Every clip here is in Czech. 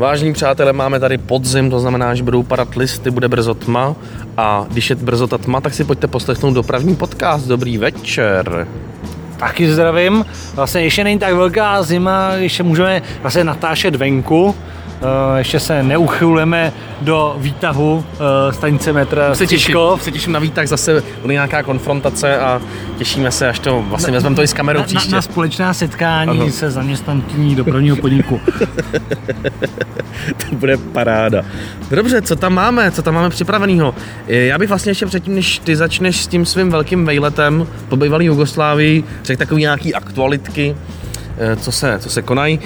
Vážení přátelé, máme tady podzim, to znamená, že budou padat listy, bude brzo tma a když je brzo ta tma, tak si pojďte poslechnout dopravní podcast. Dobrý večer. Taky zdravím. Vlastně ještě není tak velká zima, ještě můžeme vlastně natáčet venku. Uh, ještě se neuchylujeme do výtahu uh, stanice metra Se těším, se těším na výtah, zase bude nějaká konfrontace a těšíme se, až to vlastně vezmeme to i s kamerou na, na, příště. na společná setkání Ano. se zaměstnankyní dopravního podniku. To bude paráda. Dobře, co tam máme, co tam máme připraveného? Já bych vlastně ještě předtím, než ty začneš s tím svým velkým vejletem po bývalý Jugoslávii, řekl takový nějaký aktualitky, eh, co se, co se konají.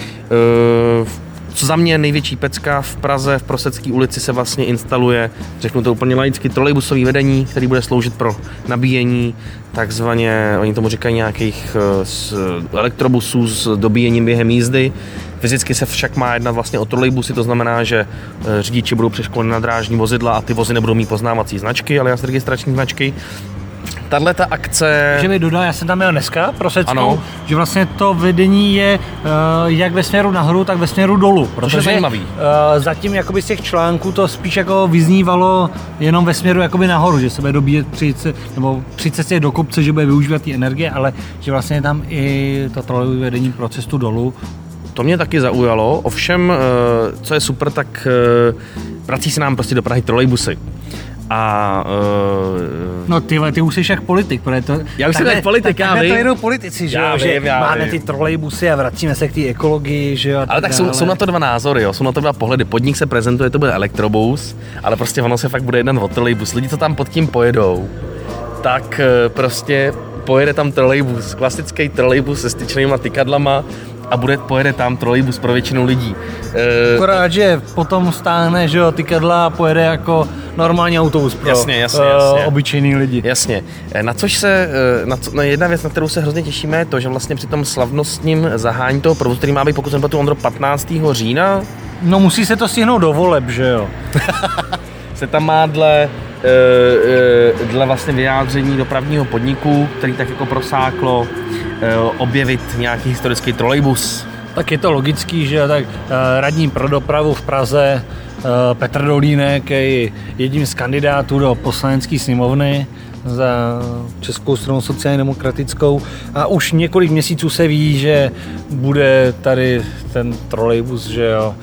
Eh, Co za mě největší pecka v Praze, v Prosecké ulici se vlastně instaluje, řeknu to úplně laicky, trolejbusový vedení, který bude sloužit pro nabíjení takzvaně, oni tomu říkají nějakých eh, elektrobusů s dobíjením během jízdy. Fyzicky se však má jednat vlastně o trolejbusy, to znamená, že eh, řidiči budou přeškoleni na drážní vozidla a ty vozy nebudou mít poznávací značky, ale jas registrační značky. Tahle ta akce... že mi dodal, já jsem tam měl dneska pro Seckou, Ano. že vlastně to vedení je uh, jak ve směru nahoru, tak ve směru dolů. Protože zajímavý. Uh, zatím jakoby z těch článků to spíš jako vyznívalo jenom ve směru jakoby nahoru, že se bude dobíjet při, nebo při cestě do kopce, že bude využívat ty energie, ale že vlastně je tam i to trolejové vedení pro cestu dolů. To mě taky zaujalo, ovšem, eh, co je super, tak vrací se nám prostě do Prahy trolejbusy. A eh, No ty, ty už jsi jak politik, protože to... Já už jsem jak politik, já takhle vím. to jedou politici, že Já jo, vím, že já máme vím. ty trolejbusy a vracíme se k té ekologii, že jo. ale tak jsou, dále. jsou na to dva názory, jo. jsou na to dva pohledy. Podnik se prezentuje, to bude elektrobus, ale prostě ono se fakt bude jeden o trolejbus. Lidi, co tam pod tím pojedou, tak eh, prostě pojede tam trolejbus, klasický trolejbus se styčnýma tykadlama a bude, pojede tam trolejbus pro většinu lidí. Eh, Akorát, že potom stáhne, že jo, ty kadla a pojede jako normální autobus pro Jasně, jasně, eh, jasně. obyčejný lidi. Jasně. Eh, Na což se, na, co, na jedna věc, na kterou se hrozně těšíme, je to, že vlastně při tom slavnostním zahání toho provozu, který má být, pokud jsem to Ondro, 15. října, No musí se to stihnout do voleb, že jo. se tam má dle, dle vlastně vyjádření dopravního podniku, který tak jako prosáklo, objevit nějaký historický trolejbus. Tak je to logický, že tak eh, radní pro dopravu v Praze eh, Petr Dolínek je jedním z kandidátů do poslanecké sněmovny za Českou stranu sociálně demokratickou a už několik měsíců se ví, že bude tady ten trolejbus, že jo,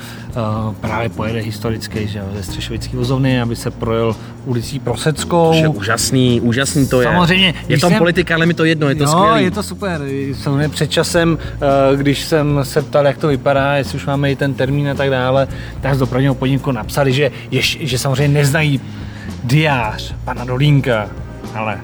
právě pojede historicky, že jo, ze Střešovické vozovny, aby se projel ulicí Proseckou. To je úžasný, úžasný to je. Samozřejmě, Je to jsem- politika, ale mi to jedno, je to no, skvělý. je to super. Samozřejmě před časem, eh, když jsem se ptal, jak to vypadá, jestli už máme i ten termín a tak dále, tak z dopravního podniku napsali, že, je, že samozřejmě neznají diář pana Dolínka, ale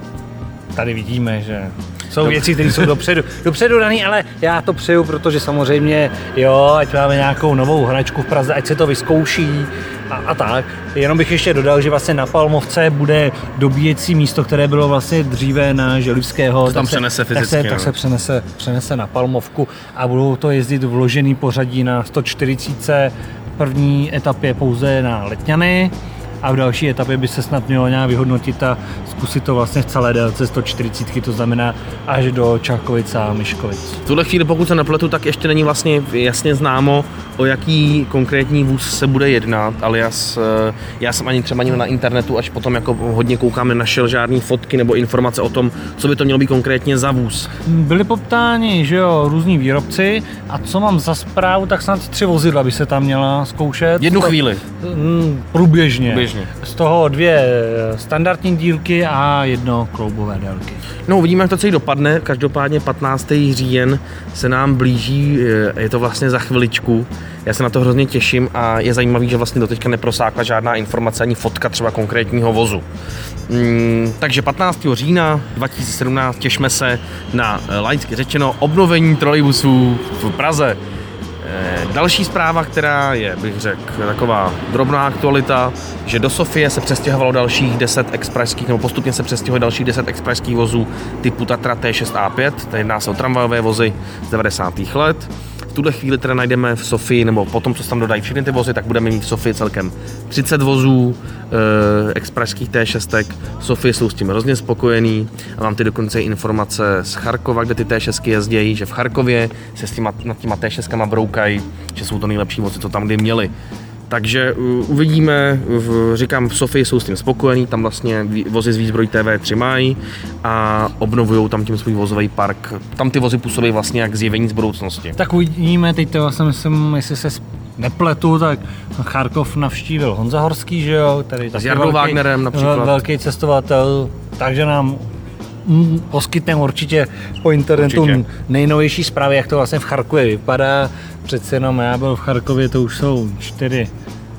tady vidíme, že jsou věci, které jsou dopředu, dopředu daný, ale já to přeju, protože samozřejmě, jo, ať máme nějakou novou hračku v Praze, ať se to vyzkouší a, a tak. Jenom bych ještě dodal, že vlastně na Palmovce bude dobíjecí místo, které bylo vlastně dříve na Želivského. To tam tak se- přenese tak se, fyzicky, tak no. se přenese, přenese na Palmovku a budou to jezdit vložený pořadí na 140 v první etapě pouze na Letňany a v další etapě by se snad mělo nějak vyhodnotit a zkusit to vlastně v celé délce 140, to znamená až do Čákovic a Myškovic. V tuhle chvíli, pokud se nepletu, tak ještě není vlastně jasně známo, o jaký konkrétní vůz se bude jednat, ale já, eh, já jsem ani třeba ani na internetu, až potom jako hodně koukám, nenašel žádný fotky nebo informace o tom, co by to mělo být konkrétně za vůz. Byli poptáni, že jo, různí výrobci a co mám za zprávu, tak snad tři vozidla by se tam měla zkoušet. Jednu chvíli. Mm, Průběžně. Průběžně. Z toho dvě standardní dílky a jedno kloubové délky. No uvidíme, jak to celý dopadne. Každopádně 15. říjen se nám blíží, eh, je to vlastně za chviličku. Já se na to hrozně těším a je zajímavý, že vlastně doteďka neprosákla žádná informace ani fotka třeba konkrétního vozu. Mm, takže 15. října 2017 těšme se na eh, laicky řečeno obnovení trolejbusů v Praze. Eh, Další zpráva, která je, bych řekl, taková drobná aktualita, že do Sofie se přestěhovalo dalších 10 expresských, nebo postupně se přestěhuje dalších 10 expresských vozů typu Tatra T6A5, to jedná se o tramvajové vozy z 90. let. Tuhle chvíli teda najdeme v Sofii, nebo potom, co tam dodají všechny ty vozy, tak budeme mít v Sofii celkem 30 vozů e, expresských T6. Sofie jsou s tím hrozně spokojený a mám ty dokonce informace z Charkova, kde ty T6 jezdějí, že v Charkově se s těma, nad těma T6 broukají, že jsou to nejlepší vozy, co tam kdy měli. Takže uvidíme, v, říkám, v Sofii jsou s tím spokojení, tam vlastně vozy z výzbroj TV3 mají a obnovují tam tím svůj vozový park. Tam ty vozy působí vlastně jak zjevení z budoucnosti. Tak uvidíme, teď to vlastně myslím, jestli se nepletu, tak Charkov navštívil Honza Horský, že jo, tady S Jardou Wagnerem například. Velký cestovatel, takže nám poskytneme určitě po internetu určitě. nejnovější zprávy, jak to vlastně v Charkově vypadá. Přece jenom já byl v Charkově, to už jsou čtyři,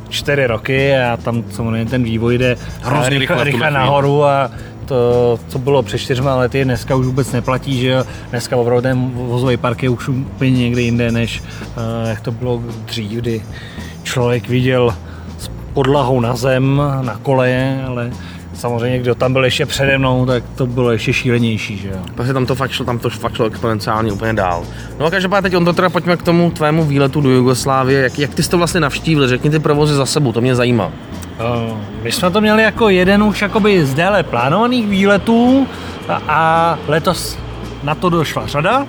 čtyři roky a tam samozřejmě ten vývoj jde Hrozně rychle, rychle nahoru a to, co bylo před čtyřma lety, dneska už vůbec neplatí, že jo. Dneska opravdu ten vozový park je už úplně někde jinde, než uh, jak to bylo dřív, kdy člověk viděl s podlahou na zem, na koleje, ale samozřejmě, kdo tam byl ještě přede mnou, tak to bylo ještě šílenější, že jo. Prostě tam to fakt šlo, tam to fakt šlo exponenciálně úplně dál. No a každopádně teď on to teda pojďme k tomu tvému výletu do Jugoslávie. Jak, jak ty jsi to vlastně navštívil? Řekni ty provozy za sebou, to mě zajímá. Uh, my jsme to měli jako jeden už jakoby z déle plánovaných výletů a, a letos na to došla řada.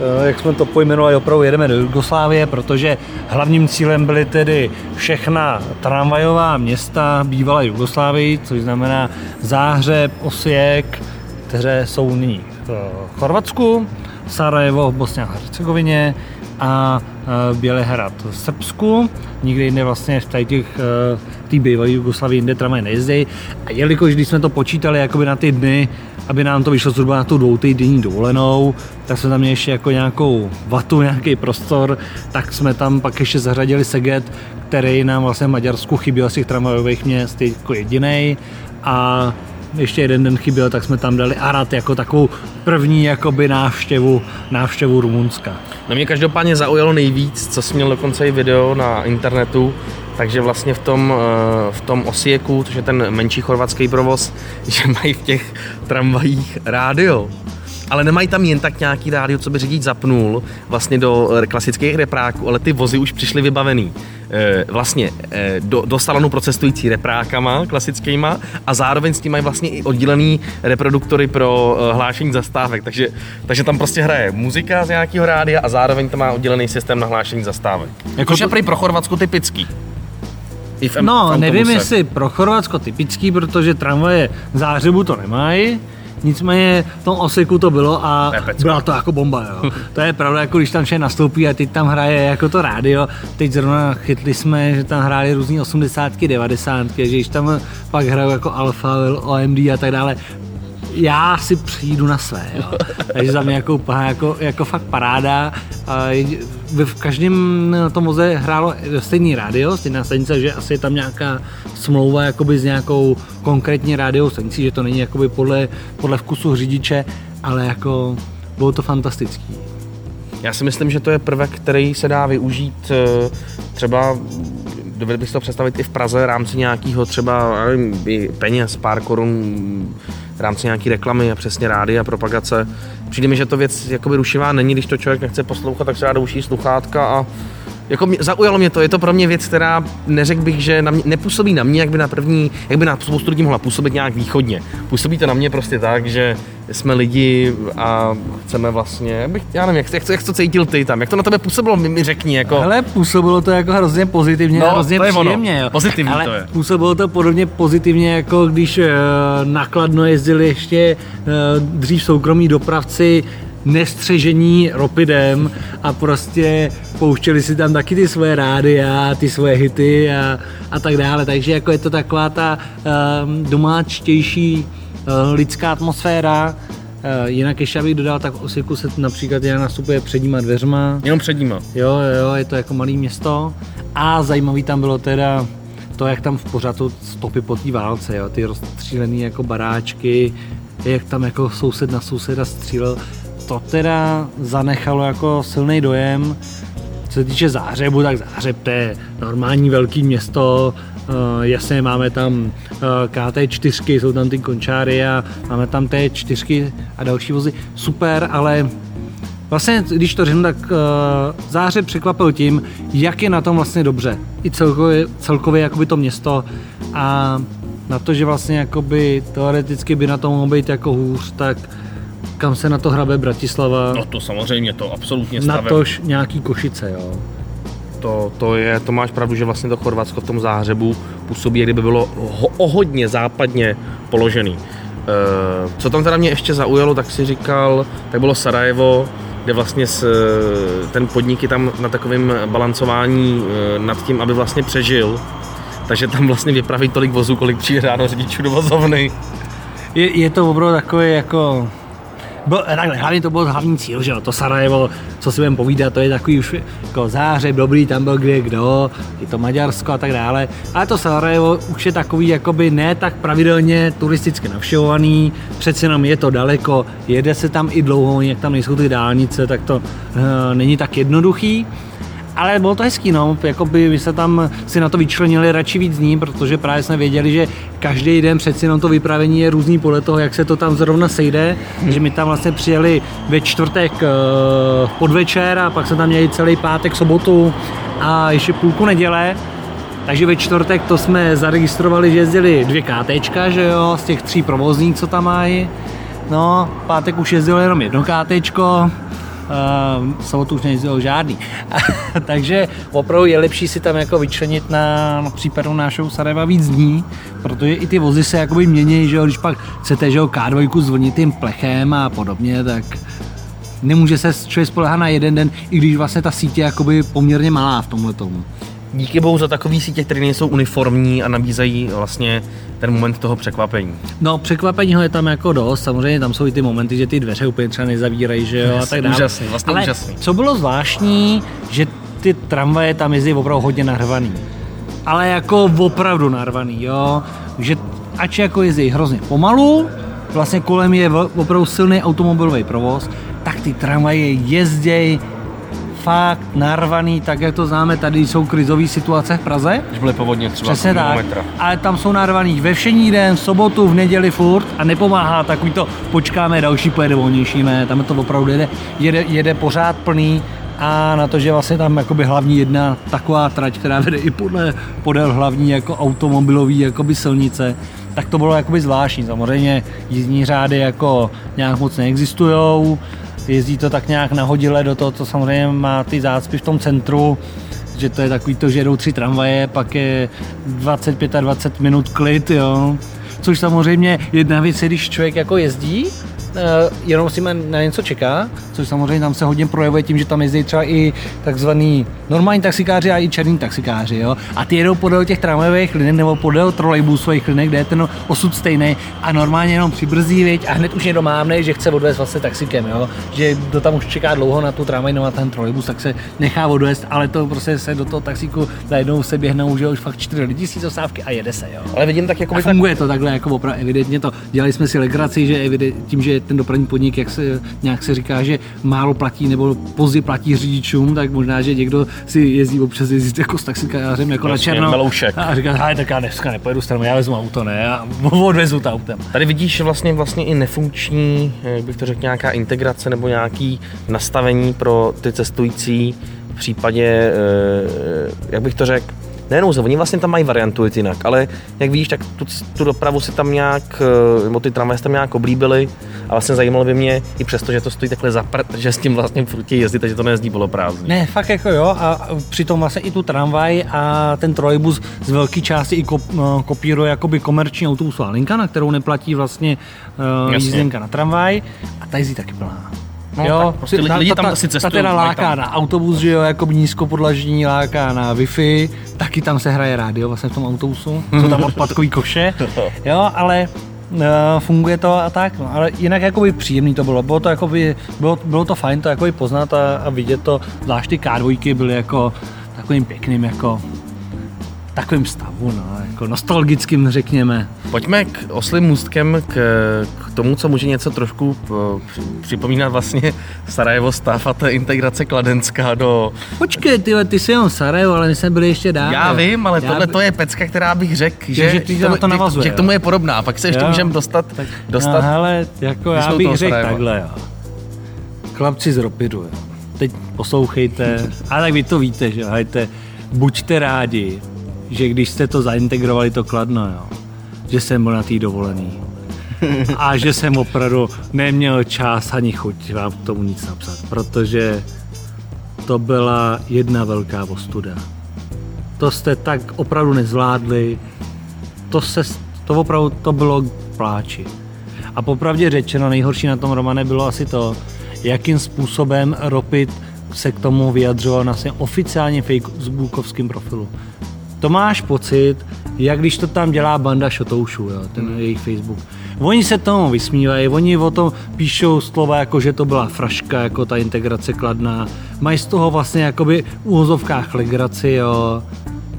Eh, jak jsme to pojmenovali, opravdu jedeme do Jugoslávie, protože hlavním cílem byly tedy všechna tramvajová města bývalé Jugoslávii, což znamená Záhřeb, Osijek, které jsou nyní v Chorvatsku, Sarajevo v Bosně a Hercegovině a eh, Bělehrad v Srbsku. Nikde jinde vlastně v těch eh, té bývalé Jugoslavii jinde tramvaj nejezdí. A jelikož když jsme to počítali jakoby na ty dny, aby nám to vyšlo zhruba na tu dvou týdenní dovolenou, tak jsme tam měli ještě jako nějakou vatu, nějaký prostor, tak jsme tam pak ještě zařadili Seget, který nám vlastně v Maďarsku chyběl z těch tramvajových měst jako jediný. A ještě jeden den chyběl, tak jsme tam dali Arad jako takovou první jakoby návštěvu, návštěvu Rumunska. Na mě každopádně zaujalo nejvíc, co jsi měl dokonce i video na internetu, takže vlastně v tom, eh, v tom Osieku, což je ten menší chorvatský provoz, že mají v těch tramvajích rádio ale nemají tam jen tak nějaký rádio, co by řidič zapnul vlastně do eh, klasických repráků, ale ty vozy už přišly vybavený eh, vlastně do, do salonu pro cestující reprákama klasickýma a zároveň s tím mají vlastně i oddělený reproduktory pro hlášení zastávek, takže, takže tam prostě hraje muzika z nějakého rádia a zároveň to má oddělený systém na hlášení zastávek. Jako Což je pro Chorvatsko typický. I v, no, v nevím, jestli pro Chorvatsko typický, protože tramvaje zářebu to nemají, Nicméně v tom Oseku to bylo a Nepecka. byla to jako bomba. Jo. To je pravda, jako když tam vše nastoupí a teď tam hraje jako to rádio. Teď zrovna chytli jsme, že tam hráli různý 80 90 že když tam pak hrajou jako Alfa, OMD a tak dále, já si přijdu na své, jo. Takže za mě jako, jako, jako fakt paráda. V každém tom voze hrálo stejný rádio, stejná stanice, že asi je tam nějaká smlouva jakoby s nějakou konkrétní rádiovou stanicí, že to není jakoby podle, podle vkusu řidiče, ale jako bylo to fantastický. Já si myslím, že to je prvek, který se dá využít eh, třeba dovedl bych si to představit i v Praze v rámci nějakého třeba nevím, peněz, pár korun v rámci nějaké reklamy a přesně rády a propagace. Přijde mi, že to věc jakoby rušivá není, když to člověk nechce poslouchat, tak se dá douší sluchátka a jako mě, zaujalo mě to, je to pro mě věc, která neřekl bych, že na mě, nepůsobí na mě, jak by na první, jak by na spoustu lidí mohla působit nějak východně. Působí to na mě prostě tak, že jsme lidi a chceme vlastně, bych, já nevím, jak, jak, jak to cítil ty tam, jak to na tebe působilo, mi, mi řekni. Jako... Hele, působilo to jako hrozně pozitivně, no, hrozně to je příjemně. Jo. Pozitivní Ale to je. působilo to podobně pozitivně, jako když uh, nakladno jezdili ještě uh, dřív soukromí dopravci nestřežení ropidem a prostě pouštěli si tam taky ty svoje rády a ty svoje hity a, a tak dále. Takže jako je to taková ta um, domáčtější uh, lidská atmosféra, Uh, jinak ještě abych dodal, tak v Osiku se například jen nastupuje předníma dveřma. Jenom předníma. Jo, jo, je to jako malé město. A zajímavý tam bylo teda to, jak tam v pořadu stopy po té válce, jo, ty rozstřílené jako baráčky, jak tam jako soused na souseda střílel to teda zanechalo jako silný dojem. Co se týče Záhřebu, tak Záhřeb to je normální velký město, jasně máme tam uh, KT4, jsou tam ty končáry a máme tam T4 a další vozy. Super, ale Vlastně, když to řeknu, tak uh, Záhřeb překvapil tím, jak je na tom vlastně dobře. I celkově, celkově jakoby to město a na to, že vlastně jakoby teoreticky by na tom mohlo být jako hůř, tak kam se na to hrabe Bratislava, No to samozřejmě, to absolutně na tož nějaký Košice, jo. To, to, je, to máš pravdu, že vlastně to Chorvatsko v tom záhřebu působí, kdyby bylo ho, o hodně západně položený. E, co tam teda mě ještě zaujalo, tak si říkal, tak bylo Sarajevo, kde vlastně s, ten podnik je tam na takovém balancování e, nad tím, aby vlastně přežil. Takže tam vlastně vypraví tolik vozů, kolik přijde ráno řidičů do vozovny. Je, je to opravdu takové jako... Byl, takhle, hlavně to byl hlavní cíl, že jo, to Sarajevo, co si budeme povídat, to je takový už jako zářeb, dobrý, tam byl kde kdo, je to Maďarsko a tak dále, ale to Sarajevo už je takový jakoby ne tak pravidelně turisticky navštěvovaný, přece jenom je to daleko, jede se tam i dlouho, jak tam nejsou ty dálnice, tak to uh, není tak jednoduchý, ale bylo to hezký, no, jakoby my se tam si na to vyčlenili radši víc dní, protože právě jsme věděli, že každý den přeci jenom to vypravení je různý podle toho, jak se to tam zrovna sejde, hmm. že my tam vlastně přijeli ve čtvrtek uh, podvečer a pak jsme tam měli celý pátek, sobotu a ještě půlku neděle, takže ve čtvrtek to jsme zaregistrovali, že jezdili dvě KTčka, že jo, z těch tří provozních, co tam mají. No, pátek už jezdilo jenom jedno KTčko, Uh, sobotu už nejezdilo žádný. Takže opravdu je lepší si tam jako vyčlenit na, případu našeho Sarajeva víc dní, protože i ty vozy se jakoby mění, že jo, když pak chcete, že jo, K2 zvonit tím plechem a podobně, tak nemůže se člověk spolehat na jeden den, i když vlastně ta sítě je jakoby poměrně malá v tomhle tomu. Díky bohu za takový sítě, které nejsou uniformní a nabízejí vlastně ten moment toho překvapení. No, překvapení je tam jako dost, samozřejmě tam jsou i ty momenty, že ty dveře úplně třeba nezavírají, že jo, a tak dále. Úžasný, vlastně Ale úžasný. co bylo zvláštní, že ty tramvaje tam jezdí opravdu hodně narvaný. Ale jako opravdu narvaný, jo. Že ač jako jezdí hrozně pomalu, vlastně kolem je opravdu silný automobilový provoz, tak ty tramvaje jezdějí fakt narvaný, tak jak to známe, tady jsou krizové situace v Praze. Když byly povodně třeba Přesně tak, kilometra. ale tam jsou narvaný ve všední den, v sobotu, v neděli furt a nepomáhá takový to, počkáme, další pojede volnější, ne, tam to opravdu jede, jede, jede pořád plný a na to, že vlastně tam jakoby hlavní jedna taková trať, která vede i podle, podél hlavní jako automobilový jakoby silnice, tak to bylo jakoby zvláštní. Samozřejmě jízdní řády jako nějak moc neexistujou, jezdí to tak nějak nahodile do toho, co samozřejmě má ty zácpy v tom centru, že to je takový to, že jedou tři tramvaje, pak je 25 a 20 minut klid, jo. Což samozřejmě jedna věc je, když člověk jako jezdí, jenom si na něco čeká, což samozřejmě tam se hodně projevuje tím, že tam jezdí třeba i takzvaný normální taxikáři a i černí taxikáři, jo. A ty jedou podél těch tramvajových linek nebo podél trolejbusových linek, kde je ten osud stejný a normálně jenom přibrzdí, viď, a hned už někdo mámne, že chce odvést vlastně taxikem, jo. Že kdo tam už čeká dlouho na tu tramvaj nebo na ten trolejbus, tak se nechá odvést, ale to prostě se do toho taxíku najednou se běhnou, že už fakt čtyři lidi si zastávky a jede se, jo. Ale vidím tak jako funguje to takhle jako opravdu evidentně to. Dělali jsme si legraci, že evident, tím, že ten dopravní podnik, jak se nějak se říká, že málo platí nebo pozdě platí řidičům, tak možná, že někdo si jezdí občas jezdit jako s taxikářem jako Jasně, na černo. meloušek. A říká, hele, tak já dneska nepojedu stranou, já vezmu auto, ne, a odvezu to autem. Tady vidíš vlastně vlastně i nefunkční, jak bych to řekl, nějaká integrace nebo nějaký nastavení pro ty cestující v případě, eh, jak bych to řekl, nejenom ze, oni vlastně tam mají variantu jinak, ale jak víš, tak tu, tu dopravu si tam nějak, eh, nebo ty tramvaje tam nějak oblíbily a vlastně zajímalo by mě, i přesto, že to stojí takhle za prd, že s tím vlastně furt jezdit, takže to nejezdí poloprázdně. Ne, fakt jako jo, a přitom vlastně i tu tramvaj a ten trolejbus z velké části i kop, no, kopíruje jakoby komerční autobusová linka, na kterou neplatí vlastně uh, jízdenka na tramvaj a ta jezdí taky plná. No, tak prostě lidi tam ta, asi ta cestují, teda mají láká tam- na autobus, že jo, jako nízkopodlažní, láká na Wi-Fi, taky tam se hraje rádio vlastně v tom autobusu, jsou tam odpadkový koše, jo, ale uh, funguje to a tak, no, ale jinak jakoby příjemný to bylo, bylo to jakoby, bylo, bylo to fajn to jakoby poznat a, a vidět to, zvlášť ty K2 byly jako takovým pěkným jako takovým stavu, no, jako nostalgickým řekněme. Pojďme k oslým můstkem k, k tomu, co může něco trošku eh, při- připomínat vlastně Sarajevo stav a je integrace Kladenská do... Počkej, tyhle, ty jsi jenom Sarajevo, ale my jsme byli ještě dál. Já vím, ale Já tohle by- to je pecka, která bych řekl, že, že ty tomu- to navazuje, že, že k tomu je podobná, pak se ještě Jo. můžeme dostat, dostat No, hele, jako já bych řekl takhle, jo. Chlapci z Ropidu, jo. teď poslouchejte, a tak vy to víte, že hajte, buďte rádi, že když jste to zaintegrovali, to kladno, jo, že jsem byl na té dovolený. A že jsem opravdu neměl čas ani chuť vám k tomu nic napsat, protože to byla jedna velká ostuda. To jste tak opravdu nezvládli, to, se, to opravdu to bylo pláči. A popravdě řečeno, nejhorší na tom romane bylo asi to, jakým způsobem Ropit se k tomu vyjadřoval na svém oficiálně facebookovském profilu. To máš pocit, jak když to tam dělá banda šotoušů, jo, ten hmm. jejich Facebook. Oni se tomu vysmívají, oni o tom píšou slova, jako že to byla fraška, jako ta integrace kladná. Mají z toho vlastně jakoby v úhozovkách legraci, jo.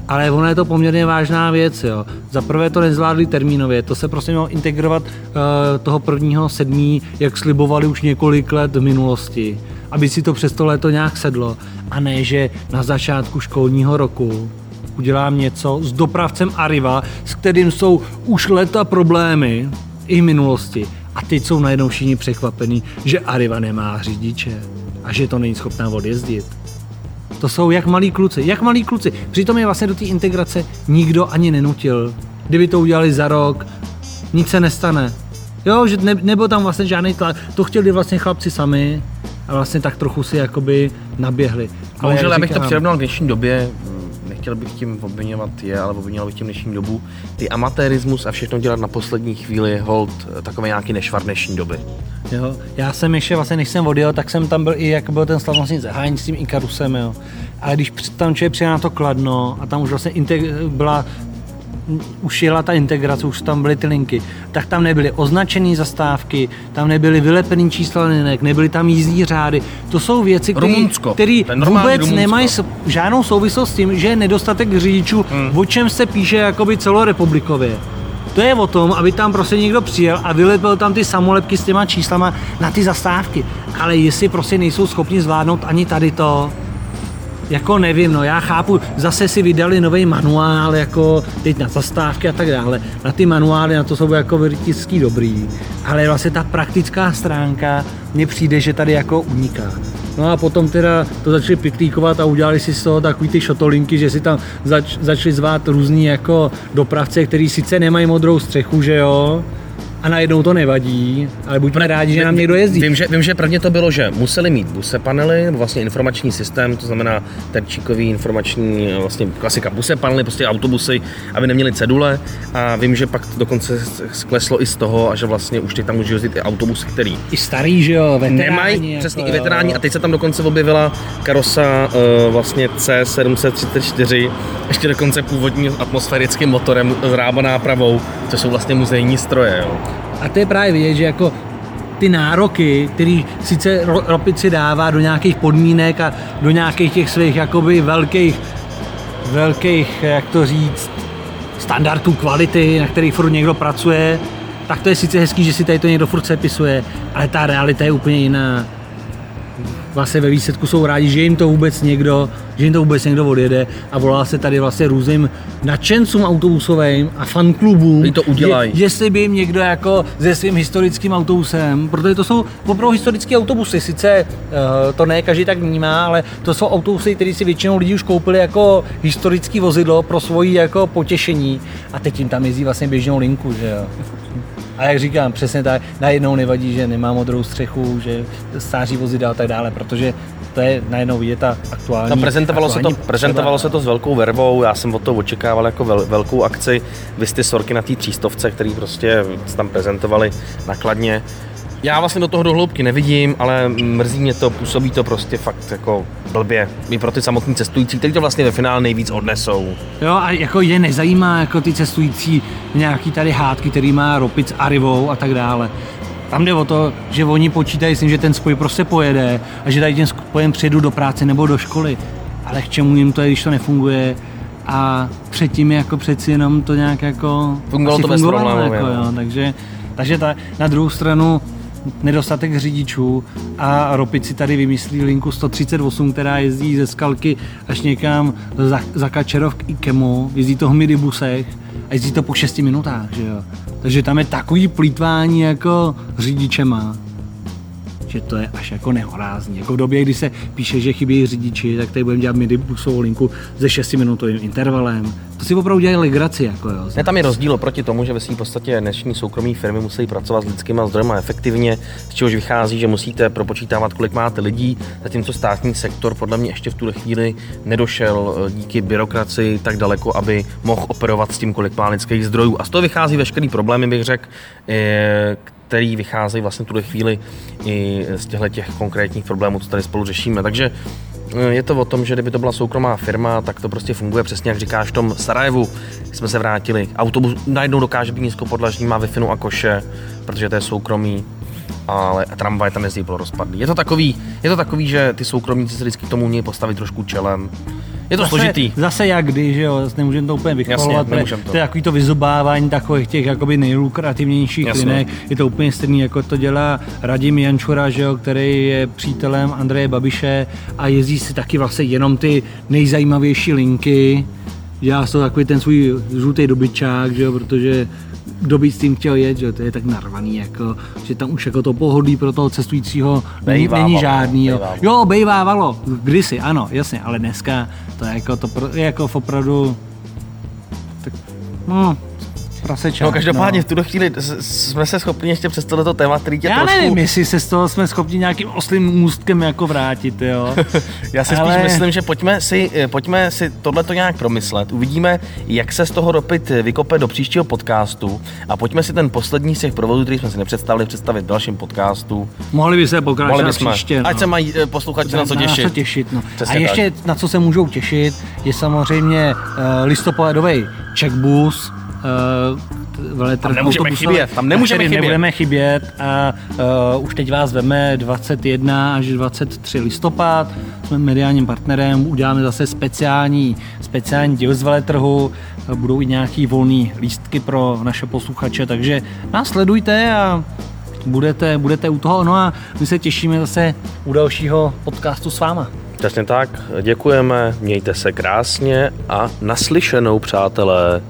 Ale ono je to poměrně vážná věc, jo. Za prvé to nezvládli termínově, to se prostě mělo integrovat uh, toho prvního sedmí, jak slibovali už několik let v minulosti, aby si to přes to léto nějak sedlo. A ne, že na začátku školního roku udělám něco s dopravcem Arriva, s kterým jsou už leta problémy i v minulosti. A teď jsou najednou všichni překvapení, že Arriva nemá řidiče a že to není schopná odjezdit. To jsou jak malí kluci, jak malí kluci. Přitom je vlastně do té integrace nikdo ani nenutil. Kdyby to udělali za rok, nic se nestane. Jo, že ne, nebyl tam vlastně žádný tlak. To chtěli vlastně chlapci sami a vlastně tak trochu si jakoby naběhli. Ale Bohužel, abych to přirovnal k dnešní době, nechtěl bych tím obvinovat je, ale obvinoval bych tím dnešní dobu. Ty amatérismus a všechno dělat na poslední chvíli hold eh, takové nějaký nešvar dnešní doby. Jo, já jsem ještě vlastně, než jsem odjel, tak jsem tam byl i, jak byl ten slavnostní zahájení s tím Ikarusem, jo. Ale když tam člověk přijel na to kladno a tam už vlastně byla už jela ta integrace, už tam byly ty linky, tak tam nebyly označené zastávky, tam nebyly vylepený čísla linek, nebyly tam jízdní řády. To jsou věci, které vůbec Rumunsko. nemají žádnou souvislost s tím, že je nedostatek řidičů, hmm. o čem se píše jakoby celorepublikově. To je o tom, aby tam prostě někdo přijel a vylepil tam ty samolepky s těma číslama na ty zastávky. Ale jestli prostě nejsou schopni zvládnout ani tady to, jako nevím, no já chápu, zase si vydali nový manuál, jako teď na zastávky a tak dále. Na ty manuály, na to jsou jako vytiský dobrý, ale vlastně ta praktická stránka mně přijde, že tady jako uniká. No a potom teda to začali piklíkovat a udělali si z toho takový ty šotolinky, že si tam zač, začali zvát různý jako dopravce, který sice nemají modrou střechu, že jo, a najednou to nevadí, ale buďme rádi, že nám někdo jezdí. Vím, že, vím, že prvně to bylo, že museli mít buse panely, vlastně informační systém, to znamená terčíkový informační, vlastně klasika buse panely, prostě autobusy, aby neměli cedule a vím, že pak dokonce skleslo i z toho a že vlastně už teď tam můžou jezdit i autobusy, který I starý, že jo, veteráni. Nemají, jako přesně, i veteráni a teď se tam dokonce objevila karosa uh, vlastně C734, ještě dokonce původním atmosférickým motorem s rábaná pravou, což jsou vlastně muzejní stroje. Jo. A to je právě vidět, že jako ty nároky, který sice Ropici dává do nějakých podmínek a do nějakých těch svých jakoby velkých, velkých, jak to říct, standardů kvality, na kterých furt někdo pracuje, tak to je sice hezký, že si tady to někdo furt sepisuje, ale ta realita je úplně jiná. Vlastně ve výsledku jsou rádi, že jim to vůbec někdo, že jim to vůbec někdo odjede a volá se tady vlastně různým nadšencům autobusovým a fanklubům, to udělají. Je, jestli by jim někdo jako se svým historickým autobusem, protože to jsou opravdu historické autobusy, sice uh, to ne každý tak vnímá, ale to jsou autobusy, které si většinou lidi už koupili jako historické vozidlo pro svoji jako potěšení a teď jim tam jezdí vlastně běžnou linku, že jo. A jak říkám, přesně tak, najednou nevadí, že nemá modrou střechu, že stáří vozidla a tak dále, protože to je najednou vidět ta aktuální. No, prezentovalo, aktuální se to, prezentovalo se to s velkou vervou, já jsem od toho očekával jako vel, velkou akci. Vy ty sorky na té třístovce, který prostě tam prezentovali nakladně já vlastně do toho do hloubky nevidím, ale mrzí mě to, působí to prostě fakt jako blbě. I pro ty samotní cestující, kteří to vlastně ve finále nejvíc odnesou. Jo a jako je nezajímá jako ty cestující nějaký tady hádky, který má Ropic a Rivou a tak dále. Tam jde o to, že oni počítají s tím, že ten spoj prostě pojede a že tady tím spojem přijedu do práce nebo do školy. Ale k čemu jim to je, když to nefunguje? A předtím jako přeci jenom to nějak jako... Fungovalo to bez problémů. Jako, jo, takže, takže ta, na druhou stranu nedostatek řidičů a Ropici tady vymyslí linku 138, která jezdí ze Skalky až někam za, za Kačerov k Ikemu, jezdí to v midibusech a jezdí to po 6 minutách, že jo. Takže tam je takový plítvání jako řidičema. Že to je až jako nehorázní. Jako v době, kdy se píše, že chybí řidiči, tak tady budeme dělat midibusovou linku se 6 minutovým intervalem. To si opravdu dělají legraci. Jako jo. Ne, tam je rozdíl oproti tomu, že ve svým podstatě dnešní soukromé firmy musí pracovat s lidskými zdroji efektivně, z čehož vychází, že musíte propočítávat, kolik máte lidí, zatímco státní sektor podle mě ještě v tuhle chvíli nedošel eh, díky byrokracii tak daleko, aby mohl operovat s tím, kolik má lidských zdrojů. A z toho vychází veškerý problémy, bych řekl, eh, který vycházejí vlastně tuhle chvíli i z těchto těch konkrétních problémů, co tady spolu řešíme. Takže eh, je to o tom, že kdyby to byla soukromá firma, tak to prostě funguje přesně jak říkáš v tom Sarajevu, jsme se vrátili. Autobus najednou dokáže být nízkopodlažní, má wi a koše, protože to je soukromý, ale tramvaj tam jezdí bylo rozpadlý. Je to takový, je to takový, že ty soukromníci se vždycky tomu umějí postavit trošku čelem. Je to zase, složitý. Zase jak kdy, že jo, nemůžeme to úplně vychvalovat, Jasně, to. to je takový to vyzobávání takových těch jakoby nejlukrativnějších Jasně. linek. Je to úplně stejný, jako to dělá Radim Jančura, že jo, který je přítelem Andreje Babiše a jezdí si taky vlastně jenom ty nejzajímavější linky. Z toho takový ten svůj žlutý dobyčák, že jo, protože kdo by s tím chtěl jet, že to je tak narvaný, jako, že tam už jako to pohodlí pro toho cestujícího není, není žádný. Jo. bejvávalo. jo, bejvávalo, kdysi, ano, jasně, ale dneska to je jako, to pro, je jako opravdu tak, no, prasečák. No každopádně no. v tuto chvíli jsme se schopni ještě přes tohleto téma, který tě Já trošku... nevím, jestli se z toho jsme schopni nějakým oslým můstkem jako vrátit, jo. Já si Ale- spíš myslím, že pojďme si, eh, pojďme si tohleto nějak promyslet. Uvidíme, jak se z toho dopit vykope do příštího podcastu a pojďme si ten poslední z těch provodů, který jsme si nepředstavili, představit v dalším podcastu. Mohli by se pokračovat Mohli bychom, příště. ať no. se mají eh, posluchači na co Na co těšit. těšit no. Přesně a ještě na co se můžou těšit, je samozřejmě uh, listopadový checkbus, uh, veletrh Tam nemůžeme autobusový, chybět, tam nemůžeme chybět. nebudeme chybět a uh, už teď vás veme 21 až 23 listopad, jsme mediálním partnerem, uděláme zase speciální, speciální díl z veletrhu, eh, budou i nějaký volný lístky pro naše posluchače, takže nás sledujte a budete, budete u toho, no a my se těšíme zase u dalšího podcastu s váma. Přesně tak, děkujeme, mějte se krásně a naslyšenou, přátelé.